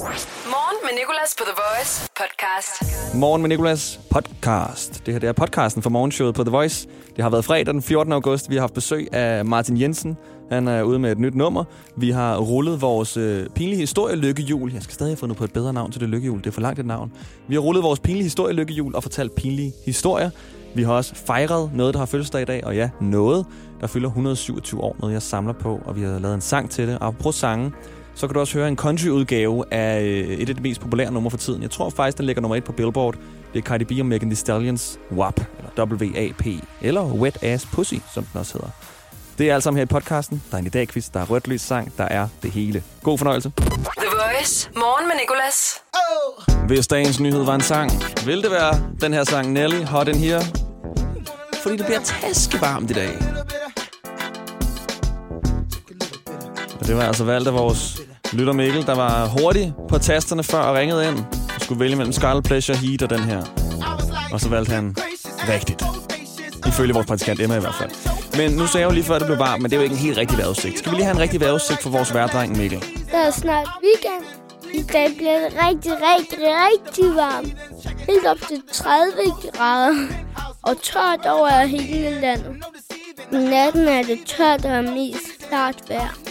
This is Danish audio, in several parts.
Morgen med Nicolas på The Voice podcast. Morgen med Nicolas podcast. Det her det er podcasten for morgenshowet på The Voice. Det har været fredag den 14. august. Vi har haft besøg af Martin Jensen. Han er ude med et nyt nummer. Vi har rullet vores øh, pinlige historie lykkehjul. Jeg skal stadig have fundet på et bedre navn til det lykkehjul. Det er for langt et navn. Vi har rullet vores pinlige historie lykkehjul og fortalt pinlige historier. Vi har også fejret noget, der har fødselsdag i dag. Og ja, noget, der fylder 127 år. Noget, jeg samler på. Og vi har lavet en sang til det. Og på sange, så kan du også høre en country-udgave af øh, et af de mest populære numre for tiden. Jeg tror faktisk, den ligger nummer et på Billboard. Det er Cardi B og Megan Thee Stallions WAP, eller W-A-P, eller Wet Ass Pussy, som den også hedder. Det er alt sammen her i podcasten. Der er en i dag quiz, der er rødt lys sang, der er det hele. God fornøjelse. The Voice. Morgen med Nicolas. Hvis dagens nyhed var en sang, vil det være den her sang Nelly, Hot in Here. Fordi det bliver taskevarmt i dag. Det var altså valgt af vores lytter Mikkel, der var hurtig på tasterne før og ringede ind. Og skulle vælge mellem Scarlet Pleasure, Heat og den her. Og så valgte han rigtigt. Ifølge vores praktikant Emma i hvert fald. Men nu sagde jeg jo lige før, at det blev varmt, men det er jo ikke en helt rigtig vejrudsigt. Skal vi lige have en rigtig vejrudsigt for vores værdreng Mikkel? Der er snart weekend. I dag bliver det rigtig, rigtig, rigtig varmt. Helt op til 30 grader. Og tørt over hele landet. I natten er det tørt og mest klart vejr.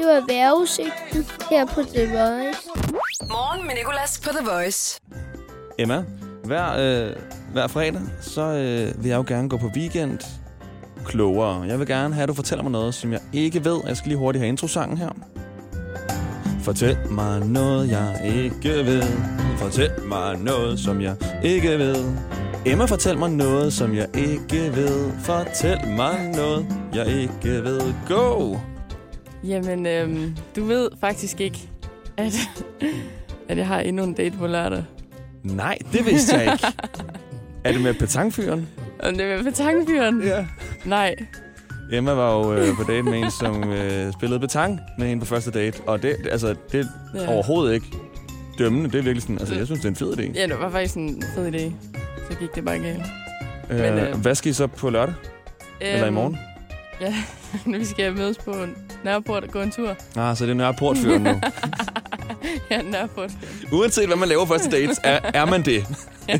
Det var vejrudsigten her på The Voice. Morgen med Nicolas på The Voice. Emma, hver, øh, hver fredag, så øh, vil jeg jo gerne gå på weekend klogere. Jeg vil gerne have, at du fortæller mig noget, som jeg ikke ved. Jeg skal lige hurtigt have introsangen her. Fortæl mig noget, jeg ikke ved. Fortæl mig noget, som jeg ikke ved. Emma, fortæl mig noget, som jeg ikke ved. Fortæl mig noget, jeg ikke ved. Go! Jamen, øhm, du ved faktisk ikke, at, at jeg har endnu en date på lørdag. Nej, det vidste jeg ikke. er det med petangfyren? Og det er med petangfyren. Ja. Nej. Emma var jo øh, på date med en, som øh, spillede betang med hende på første date. Og det, altså, det er Ja. overhovedet ikke dømmende. Det er virkelig sådan, altså, jeg synes, det er en fed idé. Ja, det var faktisk en fed idé. Så gik det bare galt. Øh, men, øh, hvad skal I så på lørdag? Eller i morgen? Ja, vi skal mødes på Nørreport og gå en tur. Ah, så det er Nørreportfyren nu. Ja, Nørreport. Uanset hvad man laver første dates, er, er man det. Ja.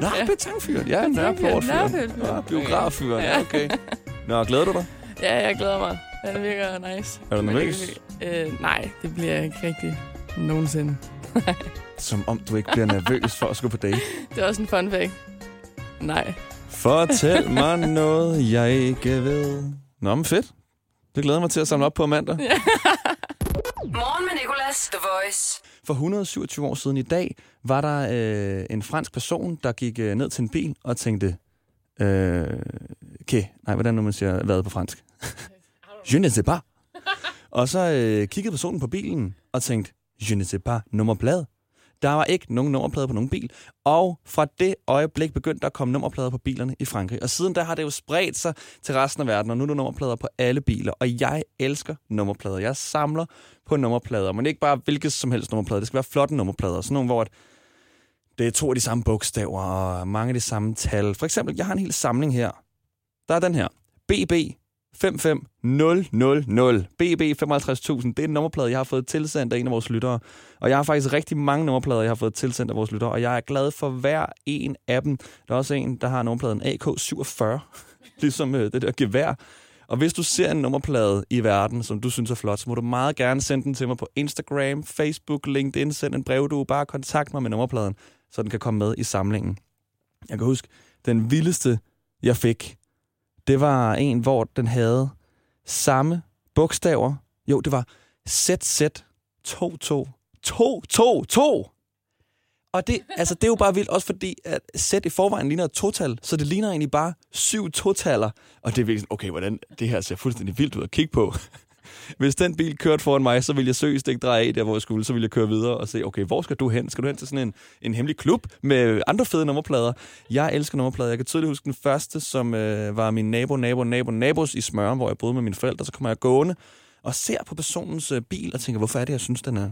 Nå, Ja. betangfyren. Ja, Nørreportfyren. Nørreportfyren. Ja, biograffyren. Ja, okay. Nå, glæder du dig? Ja, jeg glæder mig. Ja, det virker nice. Er du nervøs? det- Øh, nej, det bliver jeg ikke rigtig nogensinde. Som om du ikke bliver nervøs for at skulle på date. Det er også en fun fact. Nej. Fortæl mig noget, jeg ikke ved. Nå, men fedt. Det glæder mig til at samle op på mandag. Morgen med Nicolas. The Voice. For 127 år siden i dag var der øh, en fransk person, der gik øh, ned til en bil og tænkte, øh, okay, nej, hvordan nu man siger hvad på fransk? Je ne sais pas. og så øh, kiggede personen på bilen og tænkte, je ne sais pas, nummerplade. Der var ikke nogen nummerplader på nogen bil. Og fra det øjeblik begyndte der at komme nummerplader på bilerne i Frankrig. Og siden da har det jo spredt sig til resten af verden, og nu er der nummerplader på alle biler. Og jeg elsker nummerplader. Jeg samler på nummerplader, men ikke bare hvilket som helst nummerplader. Det skal være flotte nummerplader. Sådan nogle, hvor at det er to af de samme bogstaver og mange af de samme tal. For eksempel, jeg har en hel samling her. Der er den her. BB 55000. BB 55000. Det er en nummerplade, jeg har fået tilsendt af en af vores lyttere. Og jeg har faktisk rigtig mange nummerplader, jeg har fået tilsendt af vores lyttere. Og jeg er glad for hver en af dem. Der er også en, der har nummerpladen AK47. ligesom øh, det der gevær. Og hvis du ser en nummerplade i verden, som du synes er flot, så må du meget gerne sende den til mig på Instagram, Facebook, LinkedIn, send en brev, du bare kontakt mig med nummerpladen, så den kan komme med i samlingen. Jeg kan huske, den vildeste, jeg fik, det var en, hvor den havde samme bogstaver. Jo, det var ZZ 22 222. Og det, altså, det er jo bare vildt, også fordi at Z i forvejen ligner et total, så det ligner egentlig bare syv totaler. Og det er virkelig sådan, okay, hvordan det her ser fuldstændig vildt ud at kigge på. Hvis den bil kørte foran mig, så ville jeg seriøst ikke dreje af der, hvor jeg skulle. Så ville jeg køre videre og se, okay, hvor skal du hen? Skal du hen til sådan en, en hemmelig klub med andre fede nummerplader? Jeg elsker nummerplader. Jeg kan tydeligt huske den første, som øh, var min nabo, nabo, nabo, nabos i Smøren, hvor jeg boede med mine forældre. Så kommer jeg gående og ser på personens øh, bil og tænker, hvorfor er det, jeg synes, den er,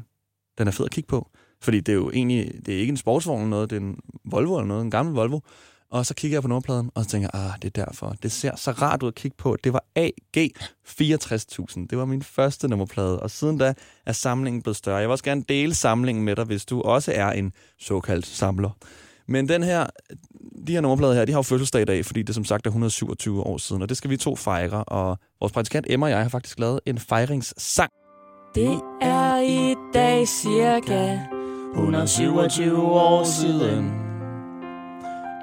den er fed at kigge på? Fordi det er jo egentlig, det er ikke en sportsvogn eller noget, det er en Volvo eller noget, en gammel Volvo. Og så kigger jeg på nummerpladen, og så tænker jeg, ah, det er derfor. Det ser så rart ud at kigge på. Det var AG 64.000. Det var min første nummerplade, og siden da er samlingen blevet større. Jeg vil også gerne dele samlingen med dig, hvis du også er en såkaldt samler. Men den her, de her nummerplader her, de har jo fødselsdag i dag, fordi det som sagt er 127 år siden, og det skal vi to fejre. Og vores praktikant Emma og jeg har faktisk lavet en fejringssang. Det er i dag cirka 127 år siden,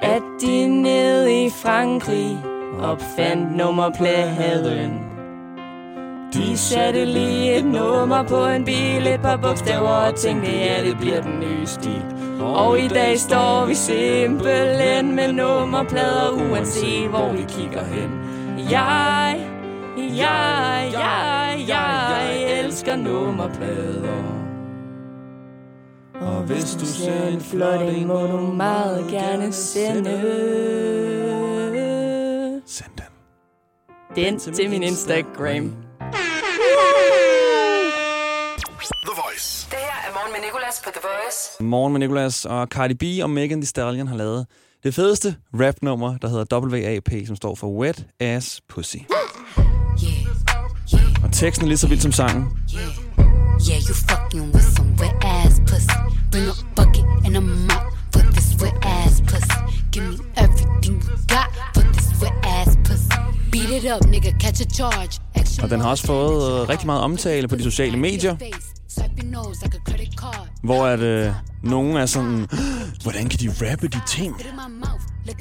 at de nede i Frankrig opfandt nummerpladen. De satte lige et nummer på en bil, et par bogstaver og tænkte, ja, det bliver den nye stil. Og i dag står vi simpelthen med nummerplader, uanset hvor vi kigger hen. Jeg, jeg, jeg, jeg elsker nummerplader. Og hvis du ser en flot en, må du meget gerne sende Send den. den til min Instagram. Det her er morgen med Nicolas på The Voice. Morgen med Nicolas og Cardi B og Megan Thee Stallion har lavet det fedeste rapnummer, der hedder WAP, som står for Wet Ass Pussy. Og teksten er lige så vild som sangen. Yeah, you fucking with some wet ass pussy. Bring a bucket and a mop for this wet ass pussy. Give me everything you got for this wet ass pussy. Beat it up, nigga, catch a charge. Og den har også fået øh, rigtig meget omtale på de sociale medier, hvor at øh, nogen er sådan, hvordan kan de rappe de ting?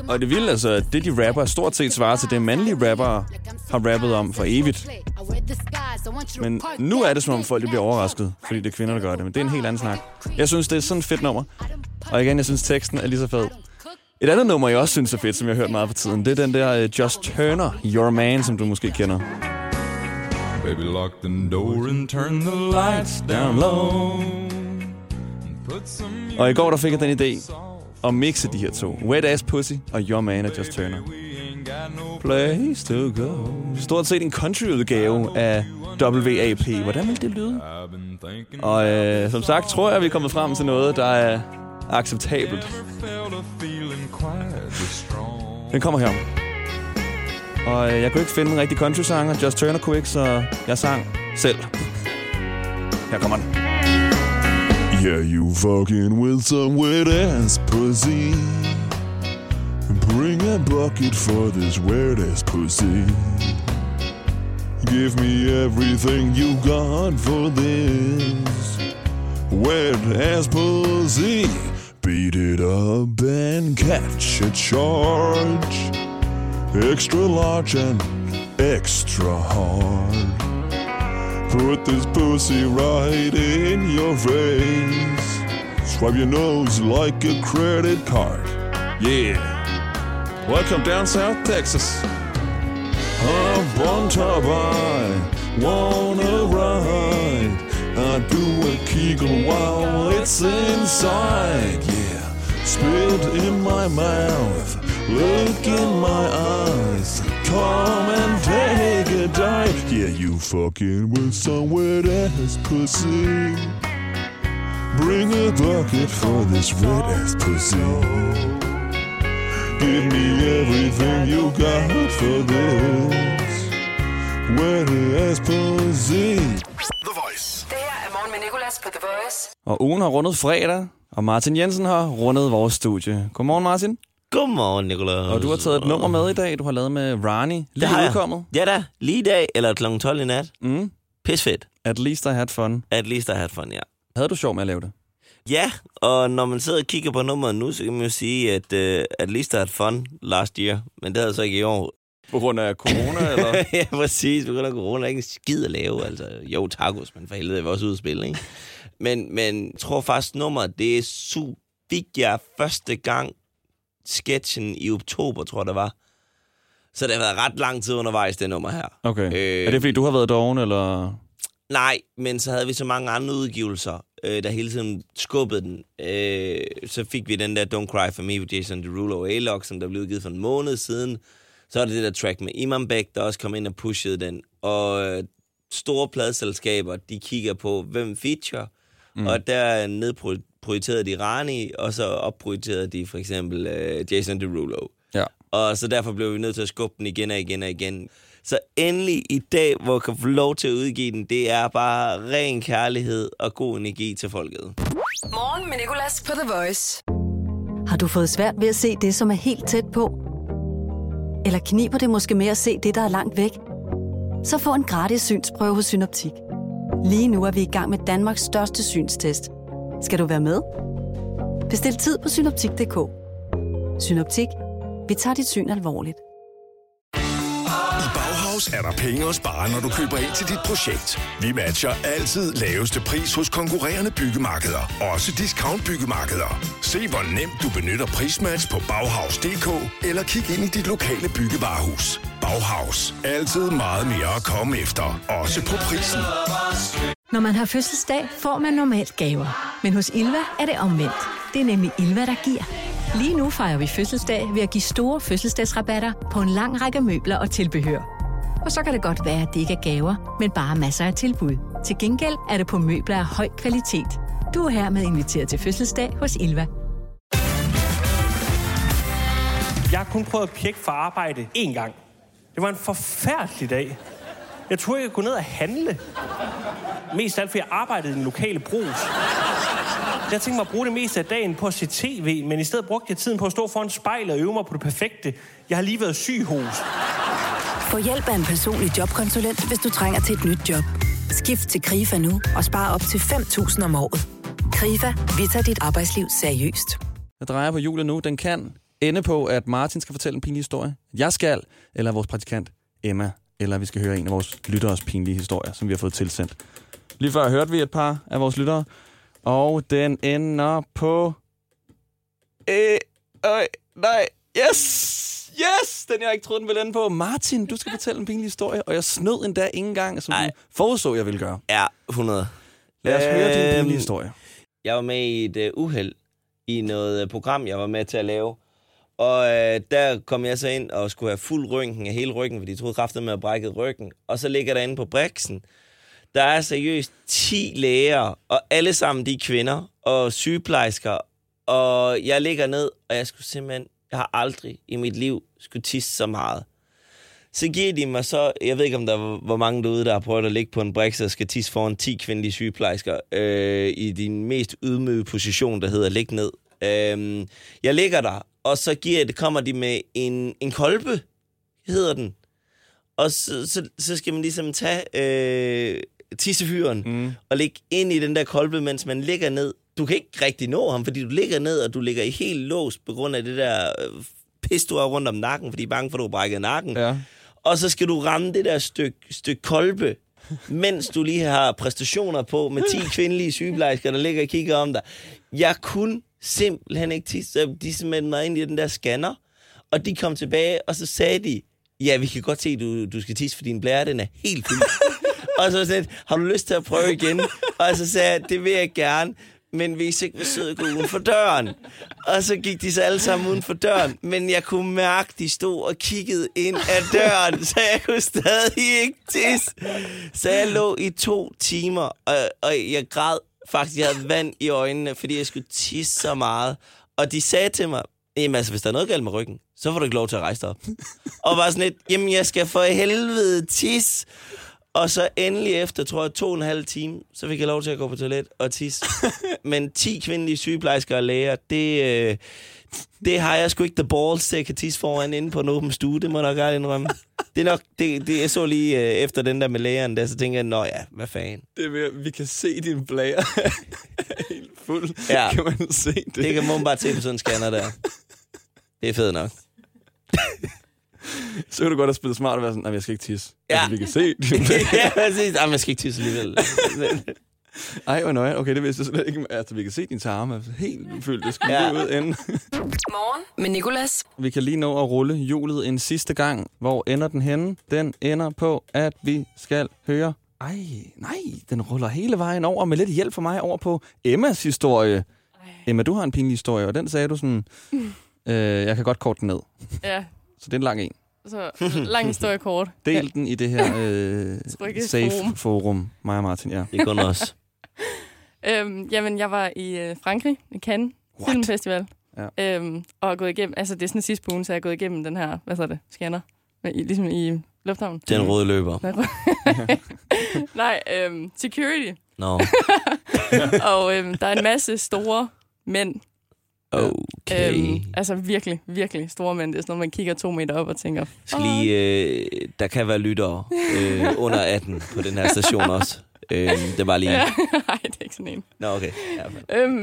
Og det vilde altså, at det de rapper er stort set svarer til det mandlige rappere har rappet om for evigt. Men nu er det som om folk de bliver overrasket, fordi det er kvinder, der gør det. Men det er en helt anden snak. Jeg synes, det er sådan et fedt nummer. Og igen, jeg synes, teksten er lige så fed. Et andet nummer, jeg også synes er fedt, som jeg har hørt meget på tiden, det er den der uh, Just Turner, Your Man, som du måske kender. Baby, lock the door and turn the lights down low. Put some Og i går der fik jeg den idé at mixe de her to. Wet Ass Pussy og Your Man af Just Turner. Place to go. Stort set en countryudgave af WAP. Hvordan vil det lyde? Og øh, som sagt tror jeg, vi er kommet frem til noget, der er acceptabelt. Den kommer her. Og øh, jeg kunne ikke finde en rigtig country-sanger. Just Turner kunne ikke, så jeg sang selv. Her kommer den. Yeah, you fucking with some wet ass pussy. Bring a bucket for this wet ass pussy. Give me everything you got for this wet ass pussy. Beat it up and catch a charge. Extra large and extra hard. Put this pussy right in your face. Swipe your nose like a credit card. Yeah. Welcome down South Texas. On top, I wanna ride. I do a kegel while it's inside. Yeah. Spit in my mouth. Look in my eyes. Come and take a dive. Yeah, you fucking with some wet ass pussy. Bring a bucket for this red ass pussy. Give me everything you got for this wet ass pussy. Det her er morgen med Nicolas på The Voice. Og ugen har rundet fredag, og Martin Jensen har rundet vores studie. Godmorgen, Martin. Godmorgen, Nicolás. Og du har taget et nummer med i dag, du har lavet med Rani. Det Lige jeg. udkommet. Ja da, lige i dag, eller kl. 12 i nat. Mm. Pis fedt. At least I had fun. At least I had fun, ja. Havde du sjov med at lave det? Ja, og når man sidder og kigger på nummeret nu, så kan man jo sige, at uh, at least I had fun last year. Men det havde jeg så ikke i år. På grund af corona, eller? ja, præcis. På grund af corona er ikke en skid at lave. Altså, jo, tacos, men for helvede er vi også ude at spille, ikke? Men, men jeg tror faktisk, nummeret, det er su fik jeg første gang sketchen i oktober, tror jeg det var. Så det har været ret lang tid undervejs, det nummer her. Okay. Øh, Er det fordi, du har været doven, eller? Nej, men så havde vi så mange andre udgivelser, øh, der hele tiden skubbede den. Øh, så fik vi den der Don't Cry For Me with Jason Derulo og A-Lock, som der blev udgivet for en måned siden. Så er det det der track med Imam Beck, der også kom ind og pushede den. Og øh, store pladeselskaber, de kigger på, hvem feature, Mm. Og der nedprioriterede de Rani, og så opprioriterede de for eksempel øh, Jason Derulo. Ja. Og så derfor blev vi nødt til at skubbe den igen og igen og igen. Så endelig i dag, hvor jeg kan få lov til at udgive den, det er bare ren kærlighed og god energi til folket. Morgen med Nicolas på The Voice. Har du fået svært ved at se det, som er helt tæt på? Eller kniber det måske med at se det, der er langt væk? Så få en gratis synsprøve hos Synoptik. Lige nu er vi i gang med Danmarks største synstest. Skal du være med? Bestil tid på synoptik.dk. Synoptik. Vi tager dit syn alvorligt. I er der penge at spare, når du køber ind til dit projekt. Vi matcher altid laveste pris hos konkurrerende byggemarkeder. Også discount byggemarkeder. Se hvor nemt du benytter prismatch på Bauhaus.dk eller kig ind i dit lokale byggevarehus. Bauhaus. Altid meget mere at komme efter. Også på prisen. Når man har fødselsdag, får man normalt gaver. Men hos Ilva er det omvendt. Det er nemlig Ilva, der giver. Lige nu fejrer vi fødselsdag ved at give store fødselsdagsrabatter på en lang række møbler og tilbehør. Og så kan det godt være, at det ikke er gaver, men bare masser af tilbud. Til gengæld er det på møbler af høj kvalitet. Du er hermed inviteret til fødselsdag hos Ilva. Jeg har kun prøvet at pjekke for arbejde én gang. Det var en forfærdelig dag. Jeg troede, jeg kunne gå ned og handle. Mest af alt, fordi jeg arbejdede i den lokale brus. Jeg tænkte mig at bruge det meste af dagen på at se tv, men i stedet brugte jeg tiden på at stå foran spejlet og øve mig på det perfekte. Jeg har lige været syg hos. Få hjælp af en personlig jobkonsulent, hvis du trænger til et nyt job. Skift til KRIFA nu og spare op til 5.000 om året. KRIFA, vi tager dit arbejdsliv seriøst. Jeg drejer på hjulet nu. Den kan ende på, at Martin skal fortælle en pinlig historie. Jeg skal, eller vores praktikant Emma, eller vi skal høre en af vores lytteres pinlige historier, som vi har fået tilsendt. Lige før hørte vi et par af vores lyttere, og den ender på... Øh, øh, nej, yes! Yes! Den jeg ikke troede, den ville ende på. Martin, du skal fortælle en pinlig historie, og jeg snød endda ikke engang, som Ej. du forudså, jeg ville gøre. Ja, 100. Lad os høre din Øhm, pinlige historie. Jeg var med i et uh, uheld i noget uh, program, jeg var med til at lave. Og uh, der kom jeg så ind og skulle have fuld røntgen af hele ryggen, fordi de troede kraftigt med at brække ryggen. Og så ligger der inde på Brixen, der er seriøst 10 læger, og alle sammen de er kvinder og sygeplejersker. Og jeg ligger ned, og jeg skulle simpelthen, jeg har aldrig i mit liv skulle tisse så meget. Så giver de mig så, jeg ved ikke om der er hvor mange derude, der har prøvet at ligge på en brix og skal tisse foran 10 kvindelige sygeplejersker øh, i din mest ydmyge position, der hedder lig ned. Øh, jeg ligger der, og så giver det, kommer de med en, en kolbe, hedder den. Og så, så, så skal man ligesom tage øh, tissefyren mm. og ligge ind i den der kolbe, mens man ligger ned. Du kan ikke rigtig nå ham, fordi du ligger ned, og du ligger i helt låst på grund af det der øh, pis, du har rundt om nakken, fordi de er bange for, at du har brækket nakken. Ja. Og så skal du ramme det der stykke styk kolbe, mens du lige har præstationer på med 10 kvindelige sygeplejersker, der ligger og kigger om dig. Jeg kunne simpelthen ikke tisse. Så De smed mig ind i den der scanner, og de kom tilbage, og så sagde de, ja, vi kan godt se, at du, du skal tisse, for din blære, den er helt fyldt. og så sagde jeg, har du lyst til at prøve igen? Og så sagde jeg, det vil jeg gerne, men hvis ikke vil sidde og gå uden for døren. Og så gik de så alle sammen uden for døren, men jeg kunne mærke, de stod og kiggede ind ad døren, så jeg kunne stadig ikke tisse. Så jeg lå i to timer, og, og jeg græd faktisk, jeg havde vand i øjnene, fordi jeg skulle tisse så meget. Og de sagde til mig, jamen altså, hvis der er noget galt med ryggen, så får du ikke lov til at rejse dig op. og var sådan lidt, jamen jeg skal for helvede tisse. Og så endelig efter, tror jeg, to og en halv time, så fik jeg lov til at gå på toilet og tisse. Men 10 kvindelige sygeplejersker og læger, det, øh, det har jeg sgu ikke the balls til at kan tisse foran inde på en åben stue. Det må jeg nok gerne indrømme. Det er nok, det, det, jeg så lige øh, efter den der med lægeren der, så tænker jeg, nå ja, hvad fanden. Det er ved, vi kan se din blære helt fuld. Ja. Kan man se det? Det kan man bare se på sådan en scanner der. Det er fedt nok. Så kan du godt have spillet smart og være sådan, nej, jeg skal ikke tisse. Ja. Altså, vi kan se ja, præcis. Ej, man skal ikke tisse alligevel. Ej, hvor nøje. Okay, det vidste jeg slet ikke. Altså, vi kan se din tarme. Altså, helt fyldt. Det skal Ja. ud inden. Morgen med Nicolas. Vi kan lige nå at rulle hjulet en sidste gang. Hvor ender den henne? Den ender på, at vi skal høre... Ej, nej, den ruller hele vejen over med lidt hjælp fra mig over på Emmas historie. Emma, du har en pinlig historie, og den sagde du sådan... Øh, jeg kan godt korte den ned. Ja, Så det er en lang en. så lang historie kort. Del den i det her øh, safe forum. forum. mig og Martin, ja. Det er kun os. Øhm, jamen, jeg var i øh, Frankrig, i Cannes What? Filmfestival. Ja. Øhm, og er gået igennem, altså det er sådan sidste uge, så jeg er gået igennem den her, hvad hedder det, scanner, med, i, ligesom i lufthavnen. Den røde løber. Nej, øhm, security. Nå. og øhm, der er en masse store mænd. Okay. Øhm, altså virkelig, virkelig store mænd. Det er sådan noget, man kigger to meter op og tænker, skal lige, øh, der kan være lyttere øh, under 18 på den her station også. Øh, det var lige... Ja, nej, det er ikke sådan en. Nå, okay. Ja, Øhm,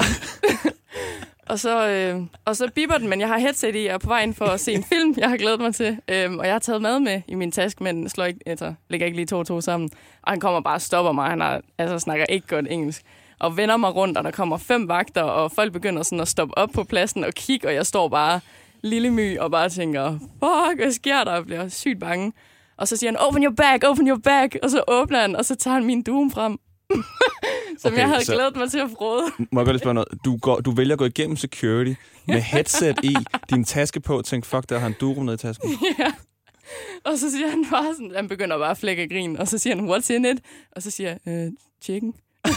og, så, øh, og så biber den, men jeg har headset i, og er på vej ind for at se en film, jeg har glædet mig til. Øhm, og jeg har taget mad med i min taske, men slår ikke, altså, lægger ikke lige to og to sammen. Og han kommer bare og stopper mig. Han har, altså, snakker ikke godt engelsk. Og vender mig rundt, og der kommer fem vagter, og folk begynder sådan at stoppe op på pladsen og kigge, og jeg står bare lille my og bare tænker, fuck, hvad sker der? Og bliver sygt bange. Og så siger han, open your bag, open your bag. Og så åbner han, og så tager han min doom frem. Som Okay, jeg havde så- glædet mig til at frode. Må jeg godt lige spørge noget? Du, går, du vælger at gå igennem security med headset i, din taske på, tænk, fuck, der har en durum nede i tasken. ja. Og så siger han bare sådan, han begynder bare at flække grin, og så siger han, what's in it? Og så siger jeg, øh, chicken.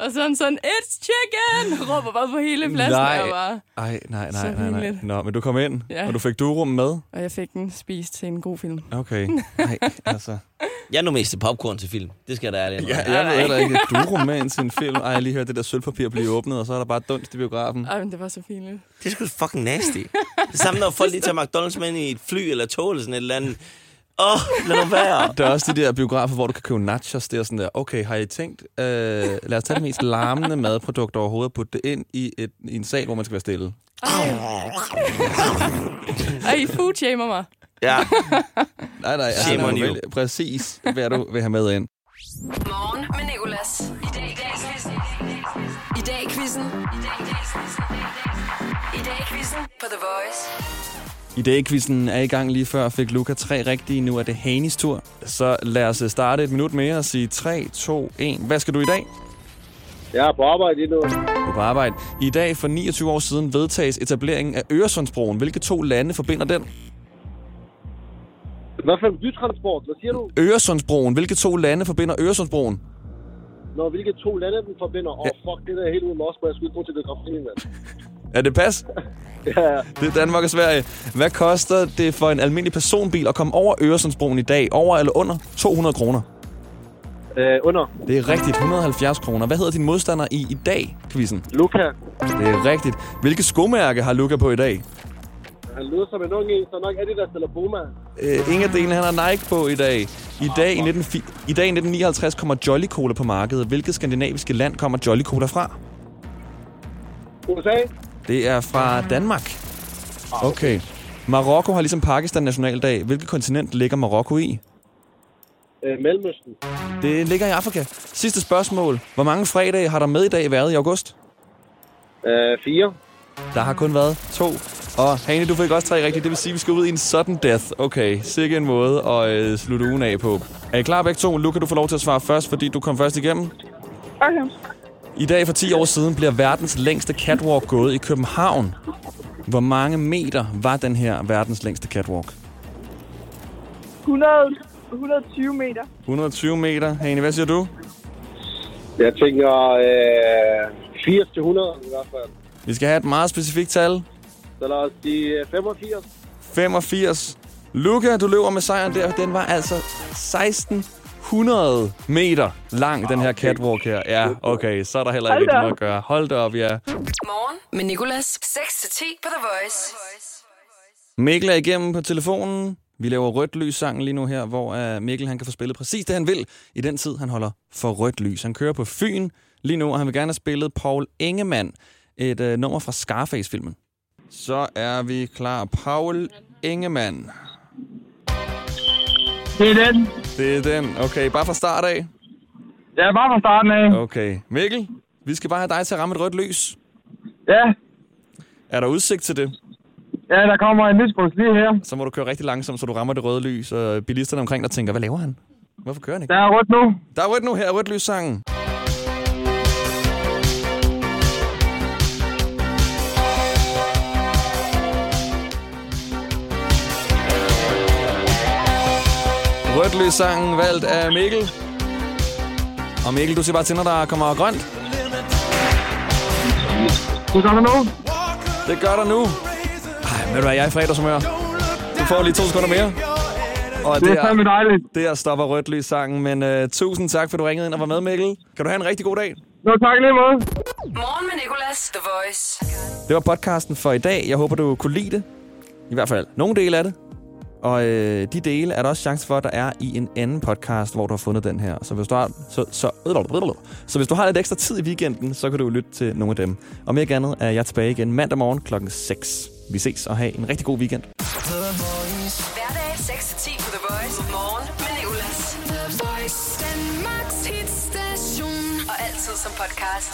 og så er han sådan, it's chicken! Råber bare på hele pladsen, Nej. og jeg bare, Ej, nej, nej, nej, nej. Nå, men du kom ind, Ja. og du fik durum med. og jeg fik den spist til en god film. Okay, nej, altså. Jeg er nu mest til popcorn til film. Det skal jeg da ærligt Ja, jeg ved heller ikke, durum med ind til en film. Ej, jeg lige hørt det der sølvpapir blive åbnet, og så er der bare dunst i biografen. Ej, men det var så fint. Det er sgu fucking nasty. Det samme, når folk lige tager McDonald's med ind i et fly eller tog eller sådan et eller andet. Åh, oh, lad nu være. Der er også de der biografer, hvor du kan købe nachos. Det er sådan der, okay, har I tænkt, øh, lad os tage det mest larmende madprodukt overhovedet og putte det ind i, et, i en sal, hvor man skal være stille. Ej, I food shamer mig. Ja. Nej, nej, altså, Shame on you. præcis, hvad du vil have med ind. Morgen med Nicolas. I dag i dag quizzen. I dag i quizzen. I dag i dag quizzen. I dag i quizzen på The Voice. I dag er i gang lige før, fik Luca tre rigtige. Nu er det Hanis tur. Så lad os øh, starte et minut mere og sige 3, 2, 1. Hvad skal du i dag? Jeg er på arbejde lige nu. Du er på arbejde. I dag for 29 år siden vedtages etableringen af Øresundsbroen. Hvilke to lande forbinder den? Hvad for en bytransport? Hvad siger du? Øresundsbroen. Hvilke to lande forbinder Øresundsbroen? Når hvilke to lande den forbinder? Åh, oh, fuck, det der er helt ude med Moskva. Jeg skulle ikke bruge til geografi, mand. Er det pas? ja, Det er Danmark og Sverige. Hvad koster det for en almindelig personbil at komme over Øresundsbroen i dag? Over eller under 200 kroner? øh, under. Det er rigtigt, 170 kroner. Hvad hedder din modstander i i dag, quizzen? Luca. Det er rigtigt. Hvilke skomærke har Luca på i dag? Han lyder som en ung en, så nok Adidas eller Puma. Øh, ingen af delene, han har Nike på i dag. I dag i, 19, I dag i 1959 kommer Jolly Cola på markedet. Hvilket skandinaviske land kommer Jolly Cola fra? USA. Det er fra Danmark. Okay. Marokko har ligesom Pakistan nationaldag. Hvilket kontinent ligger Marokko i? Øh, Mellemøsten. Det ligger i Afrika. Sidste spørgsmål. Hvor mange fredage har der med i dag været i august? Øh, fire. Der har kun været to. Og Hane, du fik også tre rigtigt. Det vil sige, at vi skal ud i en sudden death. Okay, sikke en måde at øh, slutte ugen af på. Er I klar begge to? Luca, du får lov til at svare først, fordi du kom først igennem. Okay. I dag for 10 år siden bliver verdens længste catwalk gået i København. Hvor mange meter var den her verdens længste catwalk? 100, 120 meter. 120 meter. Hane, hvad siger du? Jeg tænker øh, 80 til 100 i hvert fald. Vi skal have et meget specifikt tal. Så lad os sige øh, 85. 85. Luca, du løber med sejren der. Den var altså 1600 meter lang, den her catwalk her. Ja, okay, så er der heller ikke noget at gøre. Hold da op, ja. Morgen med Nicolas. 6-10 på The Voice. Mikkel er igennem på telefonen. Vi laver rødt lys sangen lige nu her, hvor uh, Mikkel han kan få spillet præcis det, han vil, i den tid, han holder for rødt lys. Han kører på Fyn lige nu, og han vil gerne have spillet Paul Ingemann, et uh, nummer fra Scarface-filmen. Så er vi klar. Paul Ingemann. Det er den. Det er den. Okay, bare fra start af? Ja, bare fra starten af. Okay. Mikkel, vi skal bare have dig til at ramme et rødt lys. Ja. Er der udsigt til det? Ja, der kommer en lysbus lige her. Så må du køre rigtig langsomt, så du rammer det røde lys, og bilisterne omkring dig tænker, hvad laver han? Hvorfor kører han ikke? Der er rødt nu. Der er rødt nu her, rødt lys Rødt lys sangen valgt af Mikkel. Og Mikkel, du siger bare til, når der kommer grønt. Det gør der nu. Det gør der nu. Ej, ved du hvad, jeg er i fredagshumør. Du får lige to sekunder mere. Og Det er fandme dejligt. Det er stopper rødt lys sangen, men uh, tusind tak, for du ringede ind og var med, Mikkel. Kan du have en rigtig god dag. Nå, tak lige måde. Morgen med Nicolas, The Voice. Det var podcasten for i dag. Jeg håber, du kunne lide det. I hvert fald nogle dele af det. Og øh, de dele er der også chance for, at der er i en anden podcast, hvor du har fundet den her. Så hvis du har, så, så, så hvis du har lidt ekstra tid i weekenden, så kan du lytte til nogle af dem. Og mere andet er jeg tilbage igen mandag morgen klokken 6. Vi ses og have en rigtig god weekend. Hverdag 6-10 på The Voice. Morgen med Nicolas. The Voice. Danmarks hitstation. Og altid som podcast.